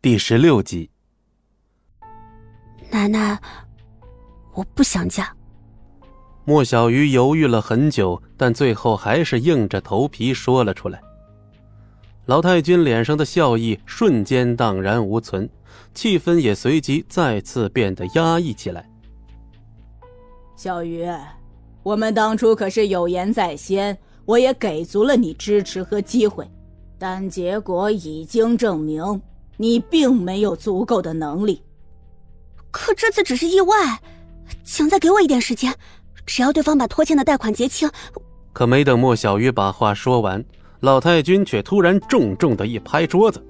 第十六集。奶奶，我不想嫁。莫小鱼犹豫了很久，但最后还是硬着头皮说了出来。老太君脸上的笑意瞬间荡然无存，气氛也随即再次变得压抑起来。小鱼，我们当初可是有言在先，我也给足了你支持和机会，但结果已经证明你并没有足够的能力。可这次只是意外，请再给我一点时间。只要对方把拖欠的贷款结清，可没等莫小鱼把话说完，老太君却突然重重的一拍桌子：“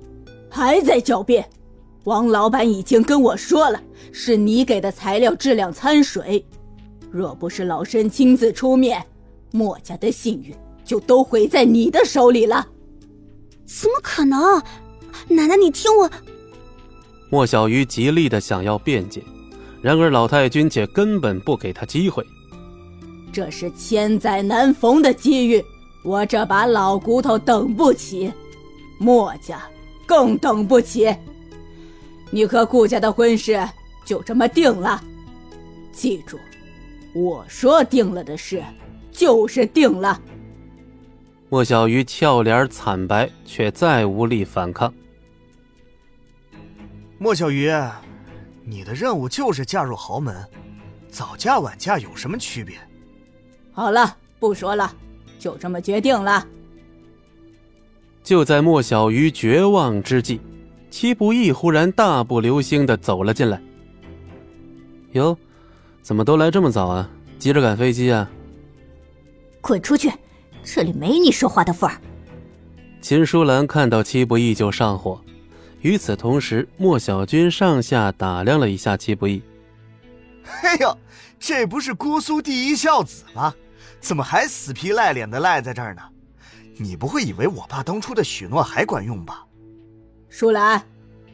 还在狡辩！王老板已经跟我说了，是你给的材料质量掺水。若不是老身亲自出面，莫家的信誉就都毁在你的手里了。”怎么可能？奶奶，你听我。莫小鱼极力的想要辩解，然而老太君却根本不给他机会。这是千载难逢的机遇，我这把老骨头等不起，莫家更等不起。你和顾家的婚事就这么定了，记住，我说定了的事就是定了。莫小鱼俏脸惨白，却再无力反抗。莫小鱼，你的任务就是嫁入豪门，早嫁晚嫁有什么区别？好了，不说了，就这么决定了。就在莫小鱼绝望之际，戚不义忽然大步流星的走了进来。哟，怎么都来这么早啊？急着赶飞机啊？滚出去，这里没你说话的份儿。秦舒兰看到戚不义就上火。与此同时，莫小军上下打量了一下戚不义。哎呦，这不是姑苏第一孝子吗？怎么还死皮赖脸的赖在这儿呢？你不会以为我爸当初的许诺还管用吧？舒兰，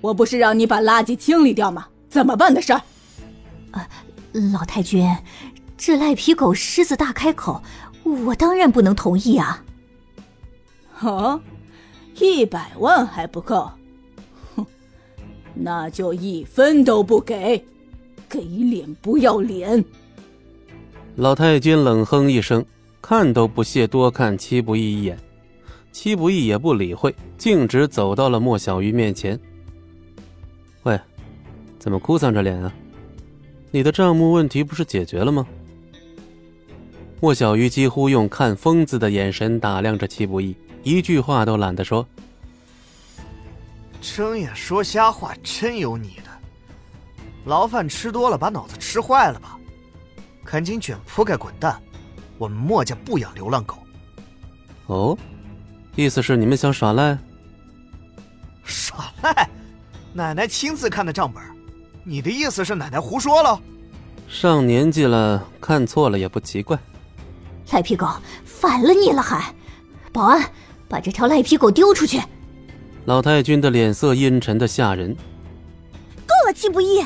我不是让你把垃圾清理掉吗？怎么办的事儿？呃，老太君，这赖皮狗狮子大开口，我当然不能同意啊。哦，一百万还不够？那就一分都不给，给脸不要脸！老太君冷哼一声，看都不屑多看戚不义一眼。戚不义也不理会，径直走到了莫小鱼面前。喂，怎么哭丧着脸啊？你的账目问题不是解决了吗？莫小鱼几乎用看疯子的眼神打量着戚不义，一句话都懒得说。睁眼说瞎话，真有你的！牢饭吃多了，把脑子吃坏了吧？赶紧卷铺盖滚蛋！我们墨家不养流浪狗。哦，意思是你们想耍赖？耍赖？奶奶亲自看的账本，你的意思是奶奶胡说了？上年纪了，看错了也不奇怪。赖皮狗，反了你了还？保安，把这条赖皮狗丢出去！老太君的脸色阴沉的吓人。够了，戚不易，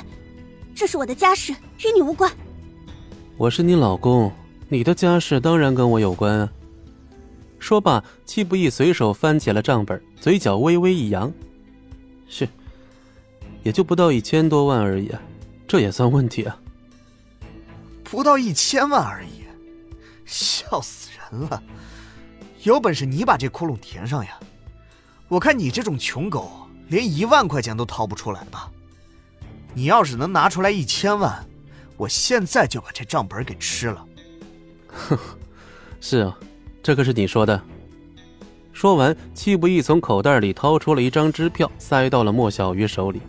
这是我的家事，与你无关。我是你老公，你的家事当然跟我有关啊。说罢，戚不易随手翻起了账本，嘴角微微一扬：“是，也就不到一千多万而已，这也算问题啊？不到一千万而已，笑死人了！有本事你把这窟窿填上呀！我看你这种穷狗，连一万块钱都掏不出来吧？你要是能拿出来一千万。”我现在就把这账本给吃了。哼，是啊，这可是你说的。说完，戚不义从口袋里掏出了一张支票，塞到了莫小鱼手里。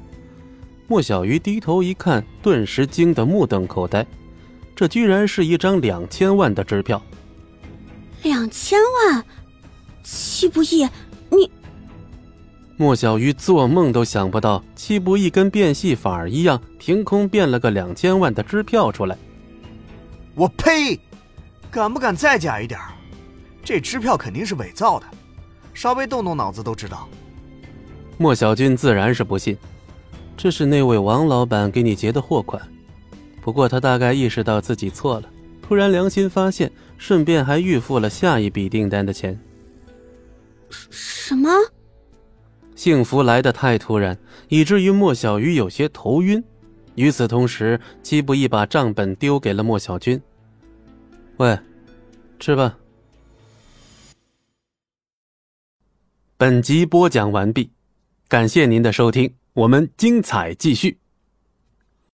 莫小鱼低头一看，顿时惊得目瞪口呆，这居然是一张两千万的支票。两千万，戚不义，你……莫小鱼做梦都想不到，戚不义跟变戏法一样，凭空变了个两千万的支票出来。我呸！敢不敢再假一点？这支票肯定是伪造的，稍微动动脑子都知道。莫小军自然是不信，这是那位王老板给你结的货款。不过他大概意识到自己错了，突然良心发现，顺便还预付了下一笔订单的钱。什么？幸福来得太突然，以至于莫小鱼有些头晕。与此同时，戚不义把账本丢给了莫小军。喂，吃吧。本集播讲完毕，感谢您的收听，我们精彩继续。